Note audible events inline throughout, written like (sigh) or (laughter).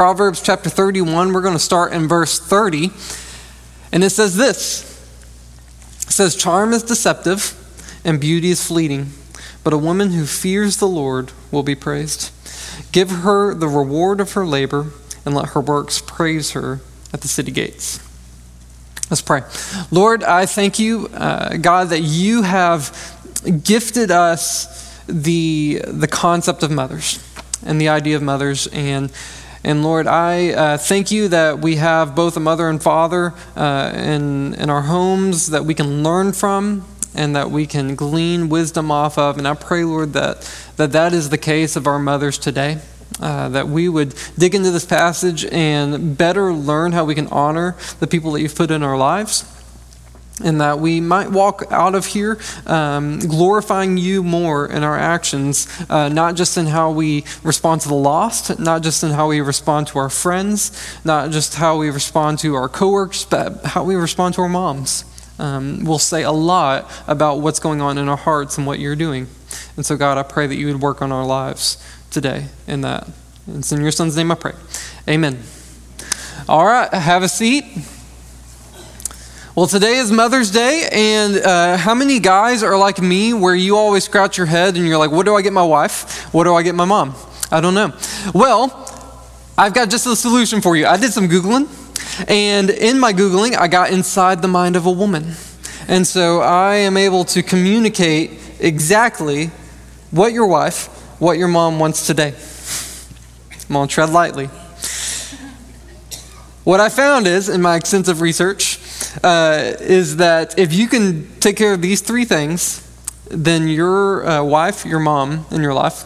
Proverbs chapter 31. We're going to start in verse 30. And it says this It says, Charm is deceptive and beauty is fleeting, but a woman who fears the Lord will be praised. Give her the reward of her labor, and let her works praise her at the city gates. Let's pray. Lord, I thank you, uh, God, that you have gifted us the, the concept of mothers and the idea of mothers. And, and Lord, I uh, thank you that we have both a mother and father uh, in, in our homes that we can learn from and that we can glean wisdom off of. And I pray, Lord, that that, that is the case of our mothers today. Uh, that we would dig into this passage and better learn how we can honor the people that you've put in our lives. And that we might walk out of here um, glorifying you more in our actions, uh, not just in how we respond to the lost, not just in how we respond to our friends, not just how we respond to our coworkers, but how we respond to our moms. Um, will say a lot about what's going on in our hearts and what you're doing. And so, God, I pray that you would work on our lives today in that. It's in your son's name I pray. Amen. All right, have a seat. Well, today is Mother's Day, and uh, how many guys are like me where you always scratch your head and you're like, what do I get my wife? What do I get my mom? I don't know. Well, I've got just a solution for you. I did some Googling, and in my Googling, I got inside the mind of a woman. And so I am able to communicate exactly what your wife, what your mom wants today. I'm to tread lightly. What I found is, in my extensive research, uh, is that if you can take care of these three things, then your uh, wife, your mom in your life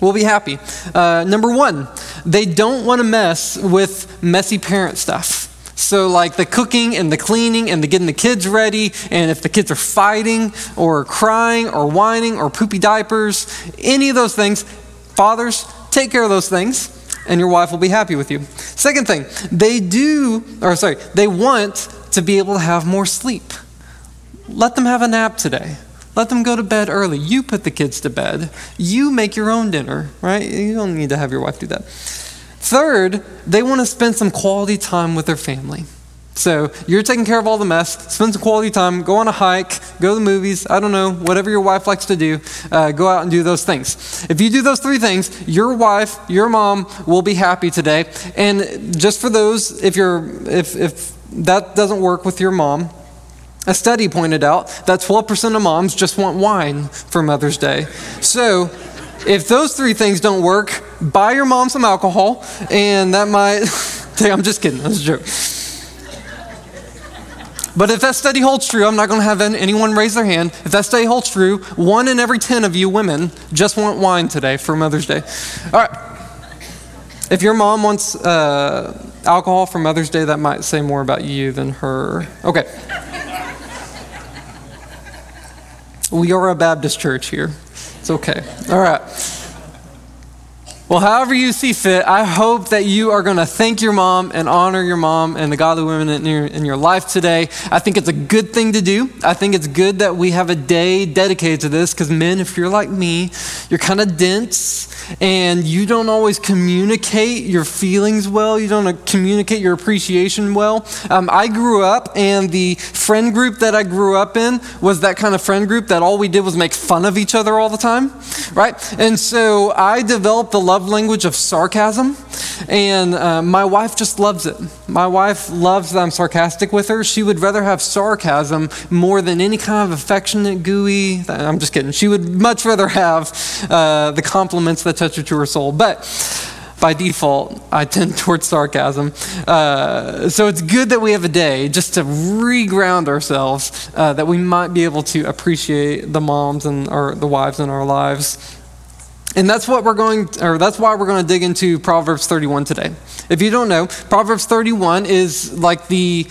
will be happy. Uh, number one, they don't want to mess with messy parent stuff. So, like the cooking and the cleaning and the getting the kids ready, and if the kids are fighting or crying or whining or poopy diapers, any of those things, fathers, take care of those things and your wife will be happy with you. Second thing, they do, or sorry, they want to be able to have more sleep. Let them have a nap today. Let them go to bed early. You put the kids to bed. You make your own dinner, right? You don't need to have your wife do that. Third, they want to spend some quality time with their family. So you're taking care of all the mess, spend some quality time, go on a hike, go to the movies, I don't know, whatever your wife likes to do, uh, go out and do those things. If you do those three things, your wife, your mom will be happy today. And just for those, if you're, if, if that doesn't work with your mom, a study pointed out that 12% of moms just want wine for Mother's Day. So if those three things don't work, buy your mom some alcohol, and that might. (laughs) I'm just kidding. That's a joke. But if that study holds true, I'm not going to have anyone raise their hand. If that study holds true, one in every 10 of you women just want wine today for Mother's Day. All right. If your mom wants uh, alcohol for Mother's Day, that might say more about you than her. Okay. we are a Baptist church here. It's okay. All right. Well, however you see fit, I hope that you are going to thank your mom and honor your mom and the godly women in your, in your life today. I think it's a good thing to do. I think it's good that we have a day dedicated to this because, men, if you're like me, you're kind of dense and you don't always communicate your feelings well. You don't communicate your appreciation well. Um, I grew up, and the friend group that I grew up in was that kind of friend group that all we did was make fun of each other all the time, right? And so I developed the love love language of sarcasm, and uh, my wife just loves it. My wife loves that I'm sarcastic with her. She would rather have sarcasm more than any kind of affectionate, gooey. I'm just kidding. She would much rather have uh, the compliments that touch her to her soul. But by default, I tend (laughs) towards sarcasm. Uh, so it's good that we have a day just to reground ourselves, uh, that we might be able to appreciate the moms and our, the wives in our lives. And that's what we're going, or that's why we're going to dig into Proverbs 31 today. If you don't know, Proverbs 31 is like the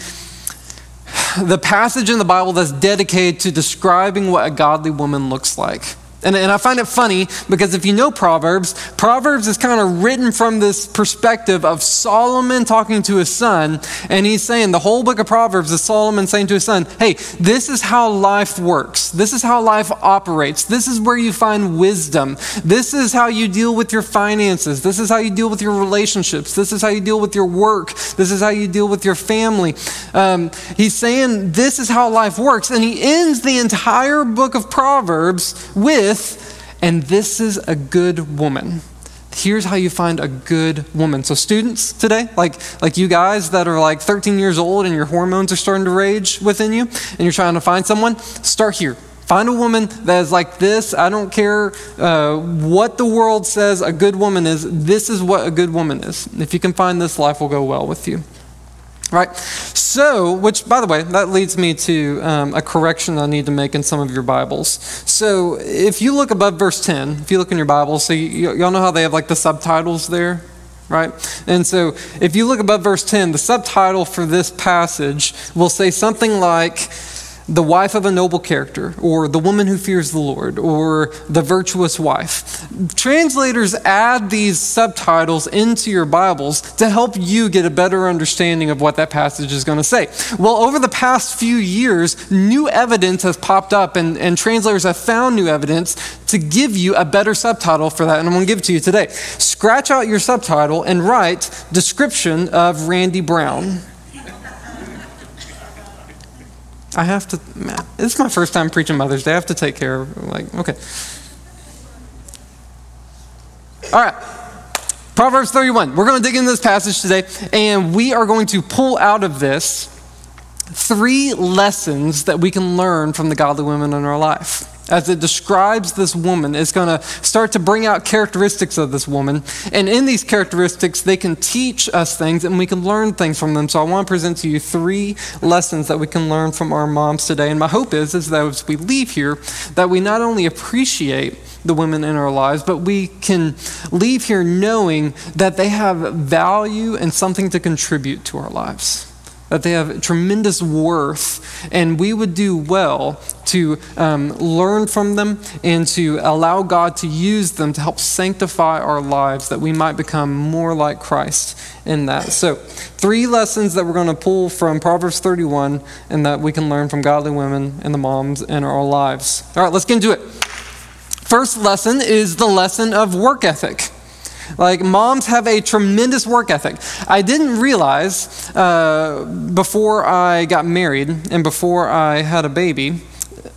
the passage in the Bible that's dedicated to describing what a godly woman looks like. And, and I find it funny because if you know Proverbs, Proverbs is kind of written from this perspective of Solomon talking to his son. And he's saying the whole book of Proverbs is Solomon saying to his son, hey, this is how life works. This is how life operates. This is where you find wisdom. This is how you deal with your finances. This is how you deal with your relationships. This is how you deal with your work. This is how you deal with your family. Um, he's saying this is how life works. And he ends the entire book of Proverbs with and this is a good woman. Here's how you find a good woman. So, students today, like, like you guys that are like 13 years old and your hormones are starting to rage within you, and you're trying to find someone, start here. Find a woman that is like this. I don't care uh, what the world says a good woman is. This is what a good woman is. If you can find this, life will go well with you. Right? So, which, by the way, that leads me to um, a correction I need to make in some of your Bibles. So, if you look above verse 10, if you look in your Bibles, so you, y'all know how they have like the subtitles there? Right? And so, if you look above verse 10, the subtitle for this passage will say something like, the wife of a noble character, or the woman who fears the Lord, or the virtuous wife. Translators add these subtitles into your Bibles to help you get a better understanding of what that passage is going to say. Well, over the past few years, new evidence has popped up, and, and translators have found new evidence to give you a better subtitle for that, and I'm going to give it to you today. Scratch out your subtitle and write description of Randy Brown. I have to, man, this is my first time preaching Mother's Day. I have to take care of, like, okay. All right. Proverbs 31. We're going to dig into this passage today, and we are going to pull out of this three lessons that we can learn from the godly women in our life as it describes this woman, is going to start to bring out characteristics of this woman. And in these characteristics, they can teach us things and we can learn things from them. So I want to present to you three lessons that we can learn from our moms today. And my hope is, is that as we leave here, that we not only appreciate the women in our lives, but we can leave here knowing that they have value and something to contribute to our lives that they have tremendous worth, and we would do well to um, learn from them and to allow God to use them to help sanctify our lives that we might become more like Christ in that. So, three lessons that we're going to pull from Proverbs 31 and that we can learn from godly women and the moms in our lives. All right, let's get into it. First lesson is the lesson of work ethic. Like, moms have a tremendous work ethic. I didn't realize uh, before I got married and before I had a baby,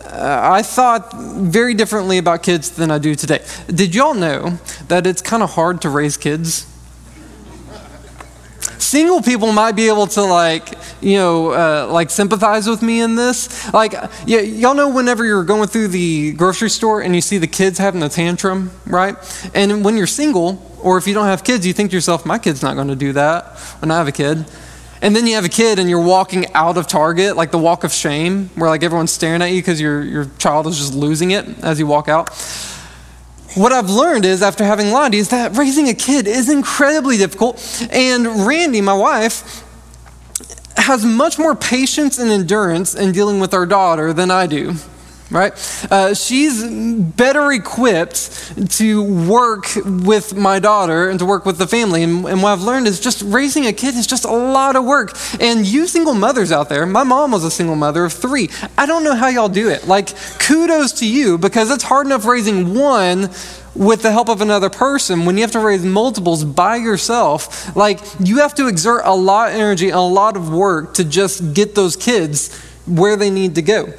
uh, I thought very differently about kids than I do today. Did y'all know that it's kind of hard to raise kids? Single people might be able to like, you know, uh, like sympathize with me in this. Like, y'all know whenever you're going through the grocery store and you see the kids having a tantrum, right? And when you're single, or if you don't have kids, you think to yourself, my kid's not going to do that when I have a kid. And then you have a kid and you're walking out of Target, like the walk of shame, where like everyone's staring at you because your, your child is just losing it as you walk out. What I've learned is after having Lottie is that raising a kid is incredibly difficult. And Randy, my wife, has much more patience and endurance in dealing with our daughter than I do right? Uh, she's better equipped to work with my daughter and to work with the family. And, and, what I've learned is just raising a kid is just a lot of work. And you single mothers out there, my mom was a single mother of three. I don't know how y'all do it. Like, kudos to you because it's hard enough raising one with the help of another person when you have to raise multiples by yourself like you have to exert a lot of energy and a lot of work to just get those kids where they need to go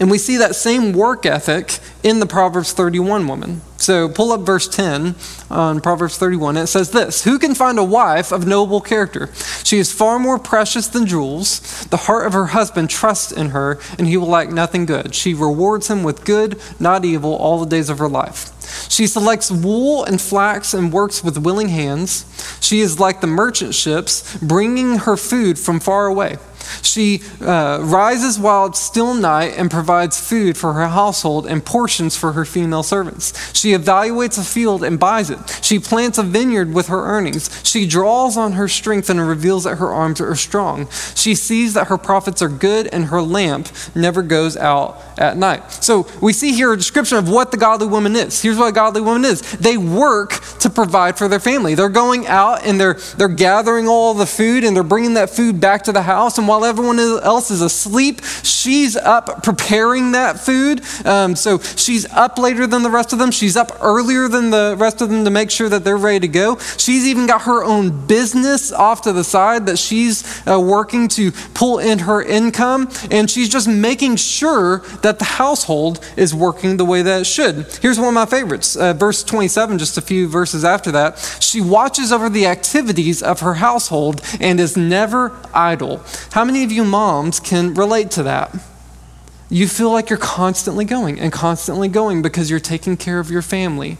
and we see that same work ethic in the Proverbs 31 woman. So pull up verse 10 on Proverbs 31. It says this Who can find a wife of noble character? She is far more precious than jewels. The heart of her husband trusts in her, and he will lack nothing good. She rewards him with good, not evil, all the days of her life. She selects wool and flax and works with willing hands. She is like the merchant ships, bringing her food from far away. She uh, rises while it's still night and provides food for her household and portions for her female servants. She evaluates a field and buys it. She plants a vineyard with her earnings. She draws on her strength and reveals that her arms are strong. She sees that her profits are good and her lamp never goes out at night. So we see here a description of what the godly woman is. Here's what a godly woman is they work to provide for their family. They're going out and they're, they're gathering all the food and they're bringing that food back to the house. And while everyone else is asleep, she's up preparing that food. Um, so she's up later than the rest of them. She's up earlier than the rest of them to make sure that they're ready to go. She's even got her own business off to the side that she's uh, working to pull in her income. And she's just making sure that the household is working the way that it should. Here's one of my favorites uh, verse 27, just a few verses after that. She watches over the activities of her household and is never idle. How many of you moms can relate to that? You feel like you're constantly going and constantly going because you're taking care of your family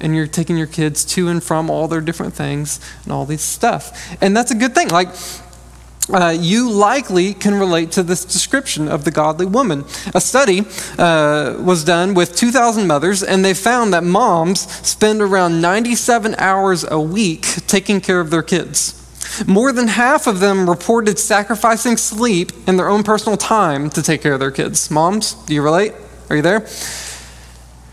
and you're taking your kids to and from all their different things and all these stuff. And that's a good thing. Like, uh, you likely can relate to this description of the godly woman. A study uh, was done with 2,000 mothers, and they found that moms spend around 97 hours a week taking care of their kids. More than half of them reported sacrificing sleep and their own personal time to take care of their kids. Moms, do you relate? Are you there?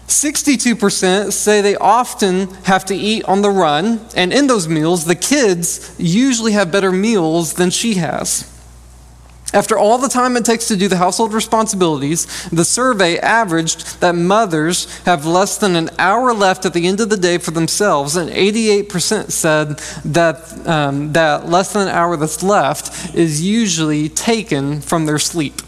62% say they often have to eat on the run, and in those meals, the kids usually have better meals than she has. After all the time it takes to do the household responsibilities, the survey averaged that mothers have less than an hour left at the end of the day for themselves, and 88% said that, um, that less than an hour that's left is usually taken from their sleep.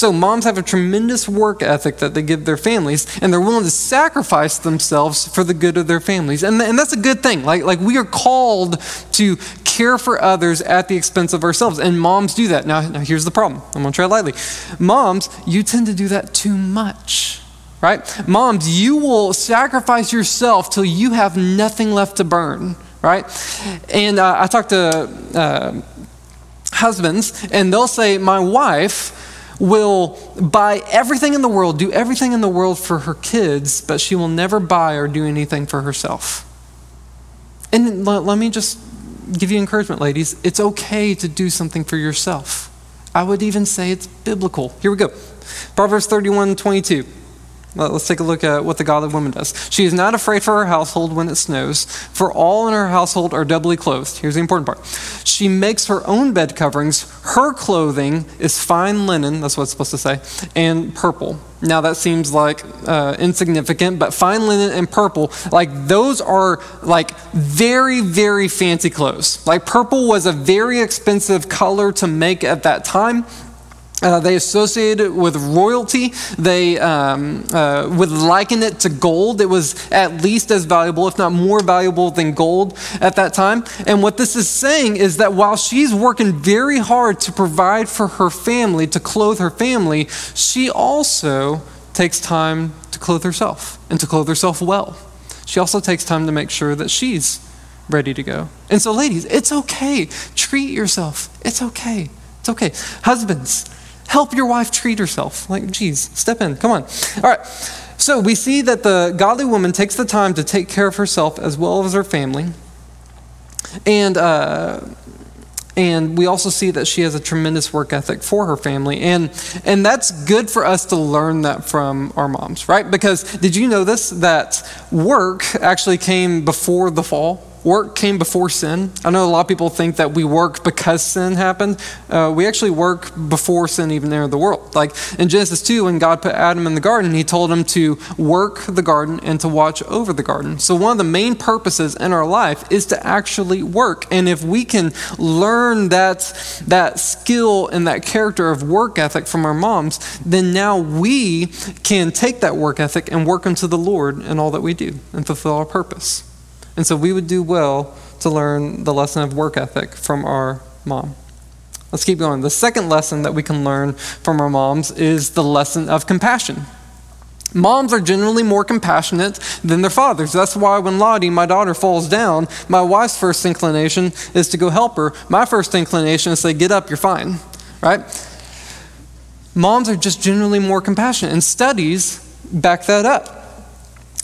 So, moms have a tremendous work ethic that they give their families, and they're willing to sacrifice themselves for the good of their families. And, and that's a good thing. Like, like, we are called to care for others at the expense of ourselves, and moms do that. Now, now here's the problem I'm to try it lightly. Moms, you tend to do that too much, right? Moms, you will sacrifice yourself till you have nothing left to burn, right? And uh, I talk to uh, husbands, and they'll say, My wife, will buy everything in the world, do everything in the world for her kids, but she will never buy or do anything for herself. And let, let me just give you encouragement, ladies. It's okay to do something for yourself. I would even say it's biblical. Here we go Proverbs 31 22. Let's take a look at what the godly woman does. She is not afraid for her household when it snows, for all in her household are doubly clothed. Here's the important part. She makes her own bed coverings. Her clothing is fine linen, that's what it's supposed to say, and purple. Now that seems like uh, insignificant, but fine linen and purple, like those are like very, very fancy clothes. Like purple was a very expensive color to make at that time. Uh, they associated it with royalty. They um, uh, would liken it to gold. It was at least as valuable, if not more valuable than gold at that time. And what this is saying is that while she's working very hard to provide for her family, to clothe her family, she also takes time to clothe herself and to clothe herself well. She also takes time to make sure that she's ready to go. And so, ladies, it's okay. Treat yourself. It's okay. It's okay. Husbands, Help your wife treat herself. Like, geez, step in. Come on. All right. So we see that the godly woman takes the time to take care of herself as well as her family. And, uh, and we also see that she has a tremendous work ethic for her family. And, and that's good for us to learn that from our moms, right? Because did you know this? That work actually came before the fall? Work came before sin. I know a lot of people think that we work because sin happened. Uh, we actually work before sin even entered the world. Like in Genesis 2, when God put Adam in the garden, he told him to work the garden and to watch over the garden. So, one of the main purposes in our life is to actually work. And if we can learn that, that skill and that character of work ethic from our moms, then now we can take that work ethic and work unto the Lord in all that we do and fulfill our purpose. And so we would do well to learn the lesson of work ethic from our mom. Let's keep going. The second lesson that we can learn from our moms is the lesson of compassion. Moms are generally more compassionate than their fathers. That's why when Lottie, my daughter, falls down, my wife's first inclination is to go help her. My first inclination is to say, Get up, you're fine. Right? Moms are just generally more compassionate, and studies back that up.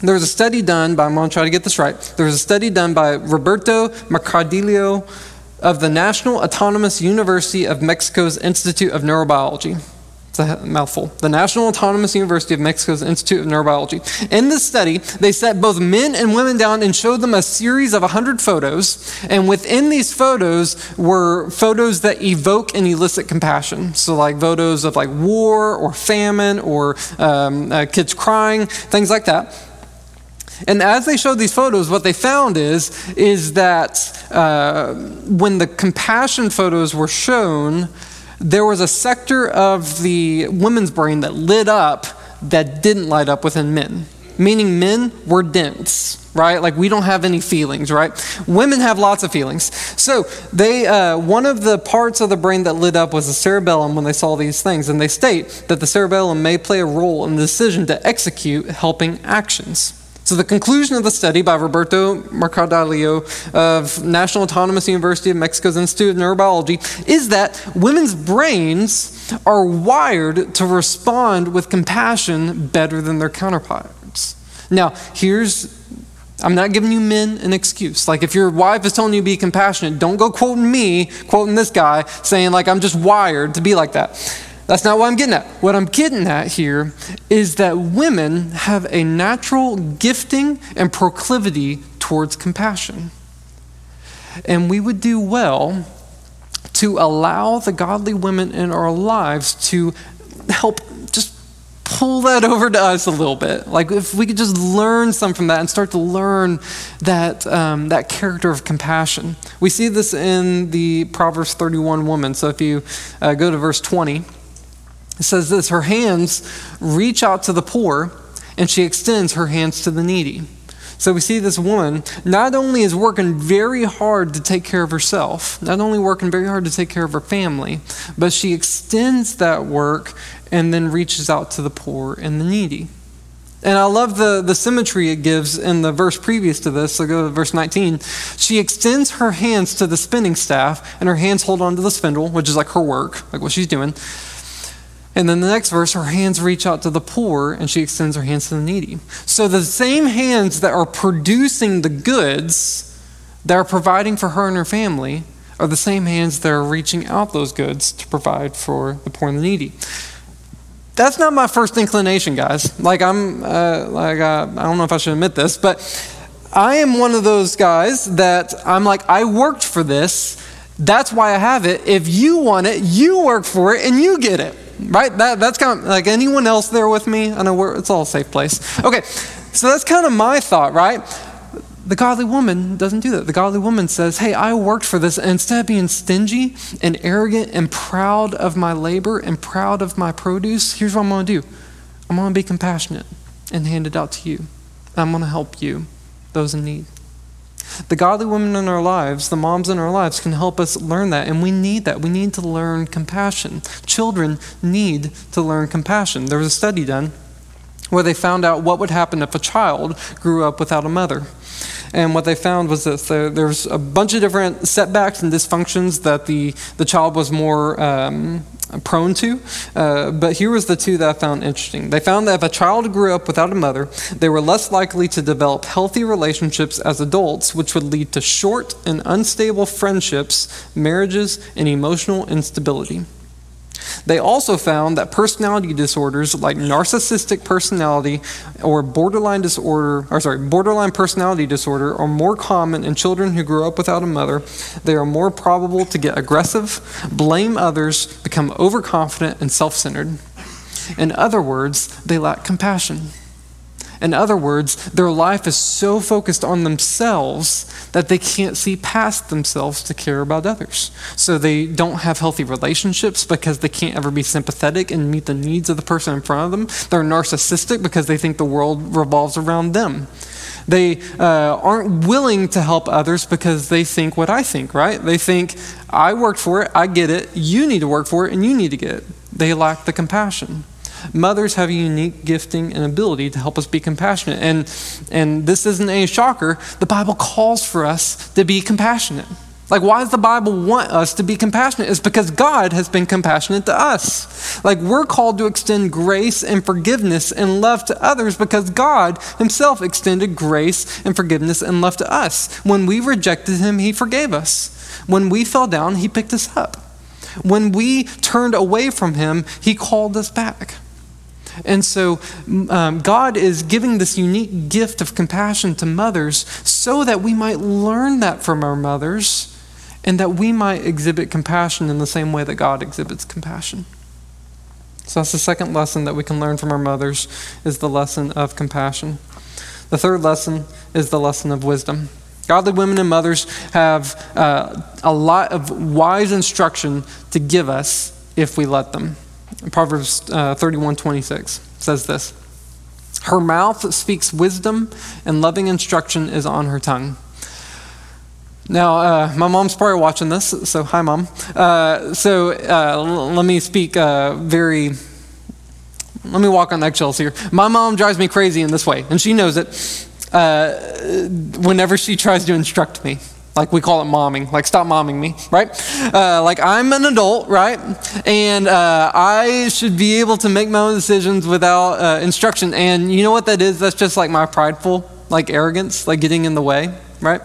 There was a study done by, I'm going to try to get this right. There was a study done by Roberto Mercadillo of the National Autonomous University of Mexico's Institute of Neurobiology. It's a mouthful. The National Autonomous University of Mexico's Institute of Neurobiology. In this study, they set both men and women down and showed them a series of 100 photos. And within these photos were photos that evoke and elicit compassion. So, like photos of like war or famine or um, uh, kids crying, things like that. And as they showed these photos, what they found is, is that uh, when the compassion photos were shown, there was a sector of the women's brain that lit up that didn't light up within men. Meaning men were dense, right? Like we don't have any feelings, right? Women have lots of feelings. So they, uh, one of the parts of the brain that lit up was the cerebellum when they saw these things, and they state that the cerebellum may play a role in the decision to execute helping actions. So, the conclusion of the study by Roberto Mercadillo of National Autonomous University of Mexico's Institute of Neurobiology is that women's brains are wired to respond with compassion better than their counterparts. Now, here's I'm not giving you men an excuse. Like, if your wife is telling you to be compassionate, don't go quoting me, quoting this guy, saying, like, I'm just wired to be like that. That's not what I'm getting at. What I'm getting at here is that women have a natural gifting and proclivity towards compassion. And we would do well to allow the godly women in our lives to help just pull that over to us a little bit. Like if we could just learn some from that and start to learn that, um, that character of compassion. We see this in the Proverbs 31 woman. So if you uh, go to verse 20, it says this Her hands reach out to the poor, and she extends her hands to the needy. So we see this woman not only is working very hard to take care of herself, not only working very hard to take care of her family, but she extends that work and then reaches out to the poor and the needy. And I love the, the symmetry it gives in the verse previous to this. So go to verse 19. She extends her hands to the spinning staff, and her hands hold onto the spindle, which is like her work, like what she's doing. And then the next verse, her hands reach out to the poor and she extends her hands to the needy. So the same hands that are producing the goods that are providing for her and her family are the same hands that are reaching out those goods to provide for the poor and the needy. That's not my first inclination, guys. Like I'm, uh, like uh, I don't know if I should admit this, but I am one of those guys that I'm like I worked for this. That's why I have it. If you want it, you work for it and you get it. Right? That, that's kind of like anyone else there with me? I know it's all a safe place. Okay, so that's kind of my thought, right? The godly woman doesn't do that. The godly woman says, Hey, I worked for this. And instead of being stingy and arrogant and proud of my labor and proud of my produce, here's what I'm going to do I'm going to be compassionate and hand it out to you. I'm going to help you, those in need. The godly women in our lives, the moms in our lives, can help us learn that, and we need that. We need to learn compassion. Children need to learn compassion. There was a study done where they found out what would happen if a child grew up without a mother. And what they found was that there, there's a bunch of different setbacks and dysfunctions that the, the child was more um, prone to. Uh, but here was the two that I found interesting. They found that if a child grew up without a mother, they were less likely to develop healthy relationships as adults, which would lead to short and unstable friendships, marriages, and emotional instability. They also found that personality disorders like narcissistic personality or borderline disorder, or sorry, borderline personality disorder are more common in children who grew up without a mother. They are more probable to get aggressive, blame others, become overconfident and self-centered. In other words, they lack compassion. In other words, their life is so focused on themselves that they can't see past themselves to care about others. So they don't have healthy relationships because they can't ever be sympathetic and meet the needs of the person in front of them. They're narcissistic because they think the world revolves around them. They uh, aren't willing to help others because they think what I think, right? They think, I worked for it, I get it, you need to work for it, and you need to get it. They lack the compassion. Mothers have a unique gifting and ability to help us be compassionate. And, and this isn't a shocker. The Bible calls for us to be compassionate. Like, why does the Bible want us to be compassionate? It's because God has been compassionate to us. Like, we're called to extend grace and forgiveness and love to others because God Himself extended grace and forgiveness and love to us. When we rejected Him, He forgave us. When we fell down, He picked us up. When we turned away from him, he called us back. And so um, God is giving this unique gift of compassion to mothers so that we might learn that from our mothers and that we might exhibit compassion in the same way that God exhibits compassion. So that's the second lesson that we can learn from our mothers is the lesson of compassion. The third lesson is the lesson of wisdom. Godly women and mothers have uh, a lot of wise instruction to give us if we let them. Proverbs uh, 31 26 says this Her mouth speaks wisdom, and loving instruction is on her tongue. Now, uh, my mom's probably watching this, so hi, mom. Uh, so uh, l- let me speak uh, very, let me walk on eggshells here. My mom drives me crazy in this way, and she knows it uh, whenever she tries to instruct me. Like we call it momming, like stop momming me, right? Uh, like I'm an adult, right? And uh, I should be able to make my own decisions without uh, instruction. And you know what that is? That's just like my prideful, like arrogance, like getting in the way, right?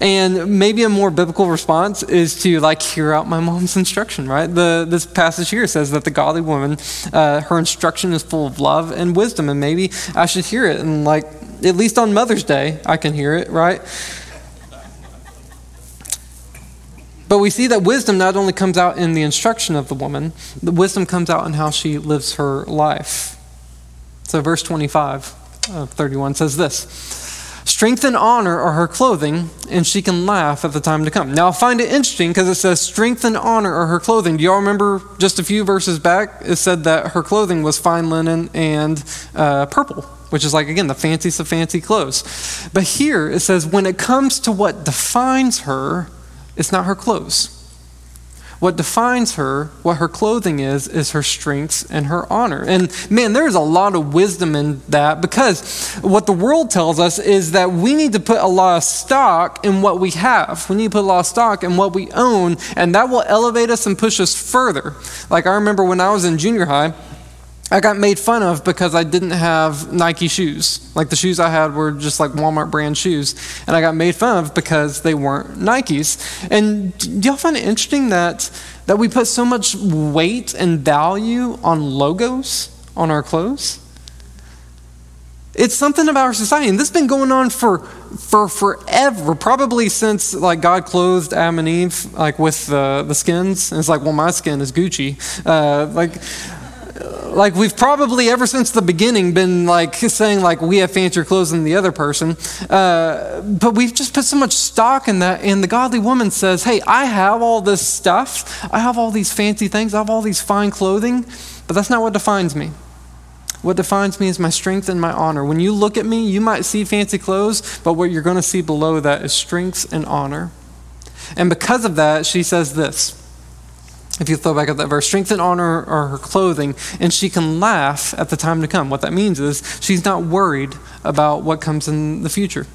And maybe a more biblical response is to like hear out my mom's instruction, right? The this passage here says that the godly woman, uh, her instruction is full of love and wisdom, and maybe I should hear it. And like at least on Mother's Day, I can hear it, right? But we see that wisdom not only comes out in the instruction of the woman, the wisdom comes out in how she lives her life. So, verse 25 of 31 says this Strength and honor are her clothing, and she can laugh at the time to come. Now, I find it interesting because it says, Strength and honor are her clothing. Do y'all remember just a few verses back? It said that her clothing was fine linen and uh, purple, which is like, again, the fanciest of fancy clothes. But here it says, When it comes to what defines her, it's not her clothes. What defines her, what her clothing is, is her strengths and her honor. And man, there's a lot of wisdom in that because what the world tells us is that we need to put a lot of stock in what we have. We need to put a lot of stock in what we own, and that will elevate us and push us further. Like I remember when I was in junior high, I got made fun of because I didn't have Nike shoes. Like the shoes I had were just like Walmart brand shoes. And I got made fun of because they weren't Nikes. And do y'all find it interesting that, that we put so much weight and value on logos on our clothes? It's something about our society. And this has been going on for, for forever, probably since like God clothed Adam and Eve like with the, the skins. And it's like, well, my skin is Gucci. Uh, like, like we've probably ever since the beginning been like saying like we have fancier clothes than the other person. Uh, but we've just put so much stock in that and the godly woman says hey i have all this stuff. I have all these fancy things. I have all these fine clothing. But that's not what defines me. What defines me is my strength and my honor. When you look at me you might see fancy clothes but what you're going to see below that is strength and honor. And because of that she says this if you throw back at that verse, strength and honor are her clothing, and she can laugh at the time to come. What that means is she's not worried about what comes in the future.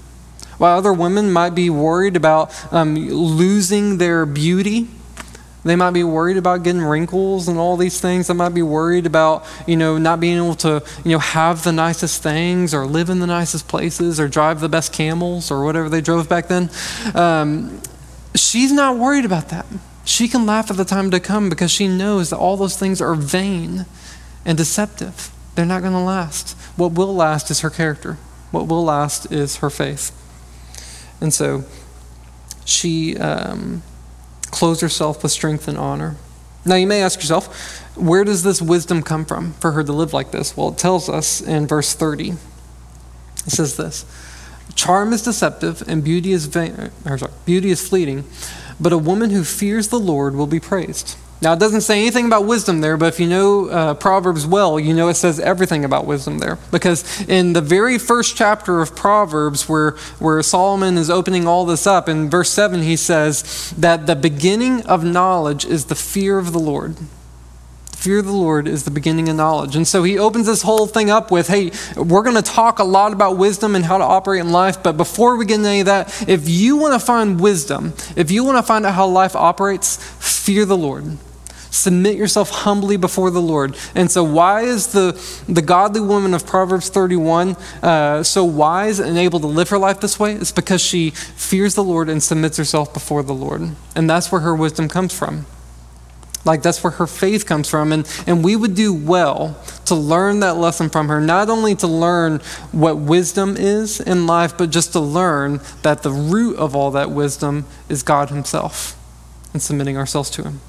While other women might be worried about um, losing their beauty, they might be worried about getting wrinkles and all these things. They might be worried about, you know, not being able to, you know, have the nicest things or live in the nicest places or drive the best camels or whatever they drove back then. Um, she's not worried about that. She can laugh at the time to come because she knows that all those things are vain and deceptive. They're not going to last. What will last is her character, what will last is her faith. And so she um, clothes herself with strength and honor. Now, you may ask yourself, where does this wisdom come from for her to live like this? Well, it tells us in verse 30. It says this Charm is deceptive and beauty is, vain, or sorry, beauty is fleeting, but a woman who fears the Lord will be praised. Now, it doesn't say anything about wisdom there, but if you know uh, Proverbs well, you know it says everything about wisdom there. Because in the very first chapter of Proverbs, where, where Solomon is opening all this up, in verse 7, he says that the beginning of knowledge is the fear of the Lord. Fear of the Lord is the beginning of knowledge. And so he opens this whole thing up with hey, we're going to talk a lot about wisdom and how to operate in life. But before we get into any of that, if you want to find wisdom, if you want to find out how life operates, fear the Lord. Submit yourself humbly before the Lord. And so, why is the, the godly woman of Proverbs 31 uh, so wise and able to live her life this way? It's because she fears the Lord and submits herself before the Lord. And that's where her wisdom comes from. Like that's where her faith comes from. And, and we would do well to learn that lesson from her, not only to learn what wisdom is in life, but just to learn that the root of all that wisdom is God Himself and submitting ourselves to Him.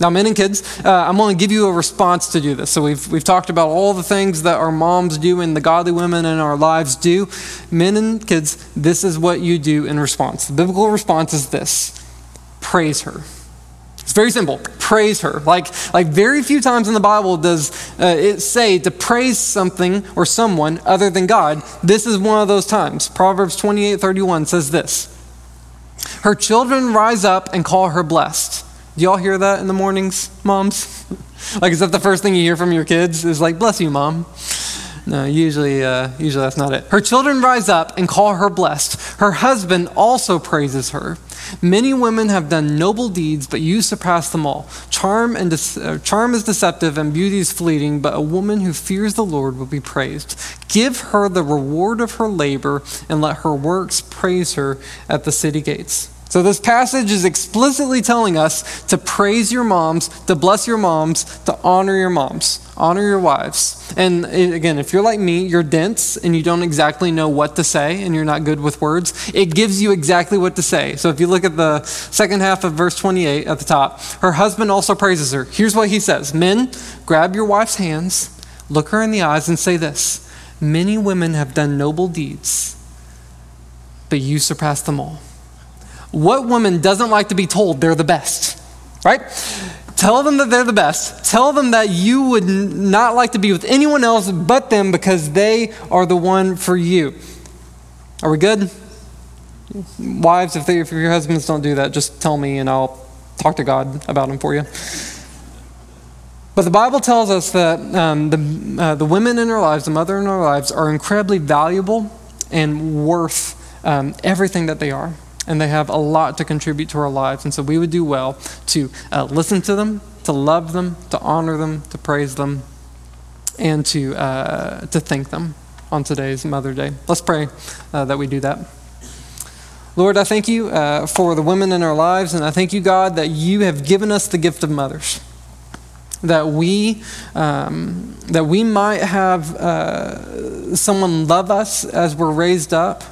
Now, men and kids, uh, I'm going to give you a response to do this. So, we've, we've talked about all the things that our moms do and the godly women in our lives do. Men and kids, this is what you do in response. The biblical response is this praise her. It's very simple. Praise her. Like, like very few times in the Bible does uh, it say to praise something or someone other than God. This is one of those times. Proverbs 28 31 says this Her children rise up and call her blessed. Do y'all hear that in the mornings, moms? (laughs) like, is that the first thing you hear from your kids? Is like, bless you, mom. No, usually, uh, usually that's not it. Her children rise up and call her blessed. Her husband also praises her. Many women have done noble deeds, but you surpass them all. Charm, and de- uh, charm is deceptive and beauty is fleeting, but a woman who fears the Lord will be praised. Give her the reward of her labor, and let her works praise her at the city gates. So, this passage is explicitly telling us to praise your moms, to bless your moms, to honor your moms, honor your wives. And again, if you're like me, you're dense and you don't exactly know what to say and you're not good with words, it gives you exactly what to say. So, if you look at the second half of verse 28 at the top, her husband also praises her. Here's what he says Men, grab your wife's hands, look her in the eyes, and say this Many women have done noble deeds, but you surpass them all. What woman doesn't like to be told they're the best? Right? Tell them that they're the best. Tell them that you would not like to be with anyone else but them because they are the one for you. Are we good? Wives, if, they, if your husbands don't do that, just tell me and I'll talk to God about them for you. But the Bible tells us that um, the, uh, the women in our lives, the mother in our lives, are incredibly valuable and worth um, everything that they are and they have a lot to contribute to our lives. And so we would do well to uh, listen to them, to love them, to honor them, to praise them, and to, uh, to thank them on today's Mother Day. Let's pray uh, that we do that. Lord, I thank you uh, for the women in our lives, and I thank you, God, that you have given us the gift of mothers. That we, um, that we might have uh, someone love us as we're raised up,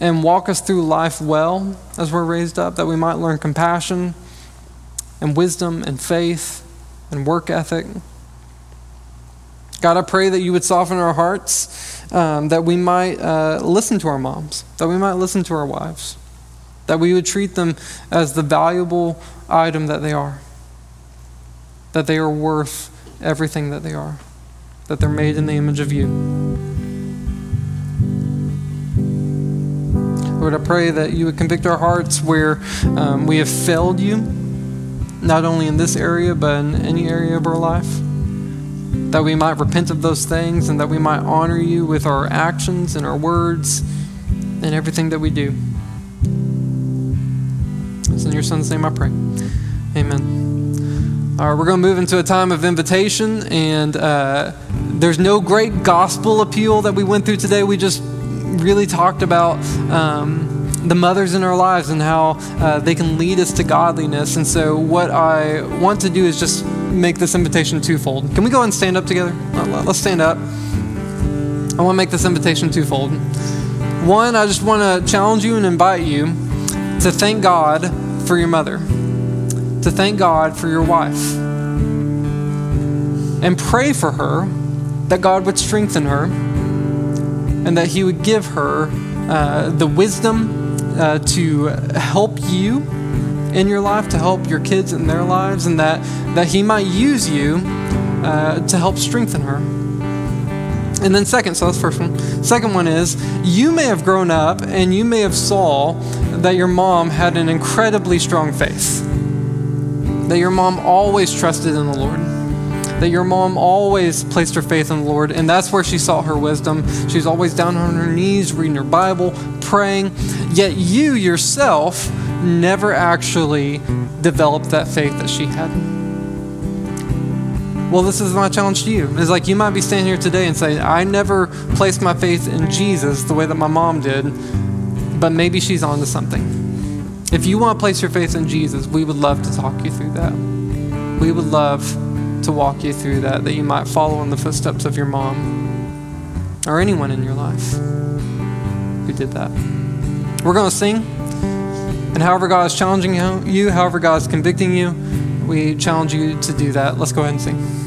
and walk us through life well as we're raised up, that we might learn compassion and wisdom and faith and work ethic. God, I pray that you would soften our hearts, um, that we might uh, listen to our moms, that we might listen to our wives, that we would treat them as the valuable item that they are, that they are worth everything that they are, that they're made in the image of you. Lord, I pray that you would convict our hearts where um, we have failed you, not only in this area, but in any area of our life. That we might repent of those things and that we might honor you with our actions and our words and everything that we do. It's in your son's name I pray. Amen. All right, we're going to move into a time of invitation, and uh, there's no great gospel appeal that we went through today. We just really talked about um, the mothers in our lives and how uh, they can lead us to godliness. And so, what I want to do is just make this invitation twofold. Can we go and stand up together? Let's stand up. I want to make this invitation twofold. One, I just want to challenge you and invite you to thank God for your mother, to thank God for your wife, and pray for her that God would strengthen her and that He would give her uh, the wisdom uh, to help you in your life, to help your kids in their lives, and that, that He might use you uh, to help strengthen her. And then second, so that's the first one. Second one is you may have grown up and you may have saw that your mom had an incredibly strong faith. That your mom always trusted in the Lord that your mom always placed her faith in the Lord, and that's where she sought her wisdom. She's always down on her knees, reading her Bible, praying. Yet you yourself never actually developed that faith that she had. Well, this is my challenge to you. It's like you might be standing here today and say, I never placed my faith in Jesus the way that my mom did, but maybe she's onto something. If you want to place your faith in Jesus, we would love to talk you through that. we would love to walk you through that, that you might follow in the footsteps of your mom or anyone in your life who did that. We're going to sing, and however God is challenging you, however God is convicting you, we challenge you to do that. Let's go ahead and sing.